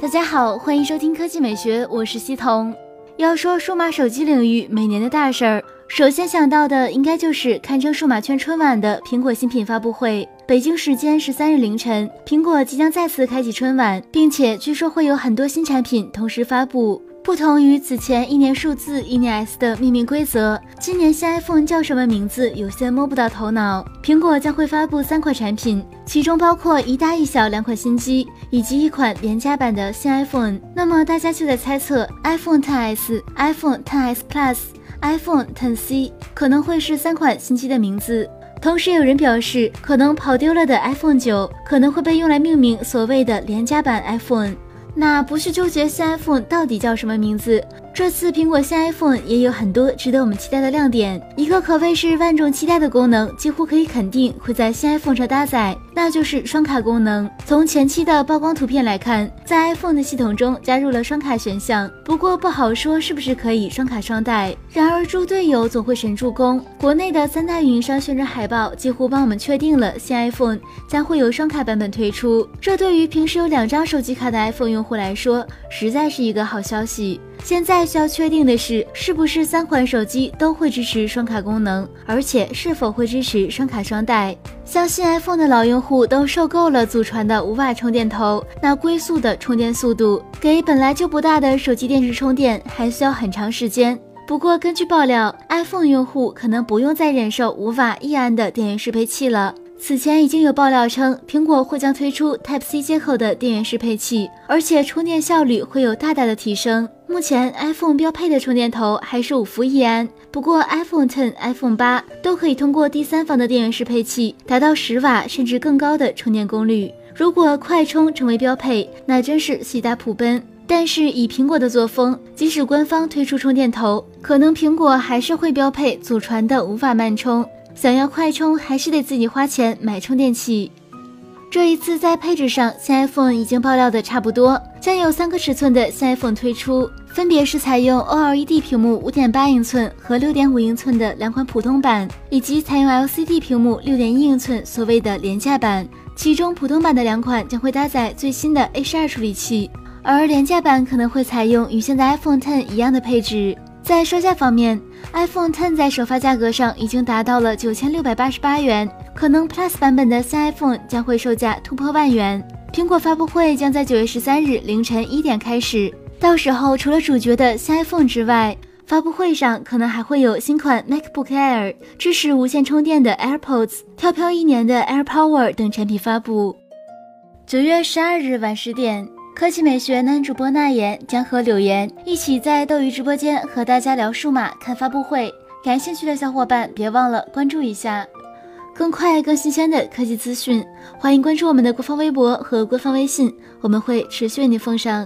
大家好，欢迎收听科技美学，我是西彤。要说数码手机领域每年的大事儿，首先想到的应该就是堪称数码圈春晚的苹果新品发布会。北京时间十三日凌晨，苹果即将再次开启春晚，并且据说会有很多新产品同时发布。不同于此前一年数字一年 S 的命名规则，今年新 iPhone 叫什么名字有些摸不到头脑。苹果将会发布三款产品，其中包括一大一小两款新机，以及一款廉价版的新 iPhone。那么大家就在猜测，iPhone XS、iPhone XS Plus、iPhone XC 可能会是三款新机的名字。同时有人表示，可能跑丢了的 iPhone 九可能会被用来命名所谓的廉价版 iPhone。那不去纠结 CF 到底叫什么名字。这次苹果新 iPhone 也有很多值得我们期待的亮点，一个可谓是万众期待的功能，几乎可以肯定会在新 iPhone 上搭载，那就是双卡功能。从前期的曝光图片来看，在 iPhone 的系统中加入了双卡选项，不过不好说是不是可以双卡双待。然而猪队友总会神助攻，国内的三大运营商宣传海报几乎帮我们确定了新 iPhone 将会有双卡版本推出，这对于平时有两张手机卡的 iPhone 用户来说，实在是一个好消息。现在需要确定的是，是不是三款手机都会支持双卡功能，而且是否会支持双卡双待。相信 iPhone 的老用户都受够了祖传的五瓦充电头，那龟速的充电速度，给本来就不大的手机电池充电还需要很长时间。不过根据爆料，iPhone 用户可能不用再忍受五瓦一安的电源适配器了。此前已经有爆料称，苹果或将推出 Type C 接口的电源适配器，而且充电效率会有大大的提升。目前 iPhone 标配的充电头还是五伏一安，不过 iPhone Ten、iPhone 八都可以通过第三方的电源适配器达到十瓦甚至更高的充电功率。如果快充成为标配，那真是喜大普奔。但是以苹果的作风，即使官方推出充电头，可能苹果还是会标配祖传的无法慢充。想要快充，还是得自己花钱买充电器。这一次在配置上，新 iPhone 已经爆料的差不多，将有三个尺寸的新 iPhone 推出，分别是采用 OLED 屏幕5.8英寸和6.5英寸的两款普通版，以及采用 LCD 屏幕6.1英寸所谓的廉价版。其中普通版的两款将会搭载最新的 A12 处理器，而廉价版可能会采用与现在 iPhone X 一样的配置。在售价方面，iPhone X 在首发价格上已经达到了九千六百八十八元，可能 Plus 版本的新 iPhone 将会售价突破万元。苹果发布会将在九月十三日凌晨一点开始，到时候除了主角的新 iPhone 之外，发布会上可能还会有新款 MacBook Air、支持无线充电的 AirPods、跳票一年的 AirPower 等产品发布。九月十二日晚十点。科技美学男主播纳言将和柳岩一起在斗鱼直播间和大家聊数码、看发布会。感兴趣的小伙伴别忘了关注一下，更快更新鲜的科技资讯，欢迎关注我们的官方微博和官方微信，我们会持续为您奉上。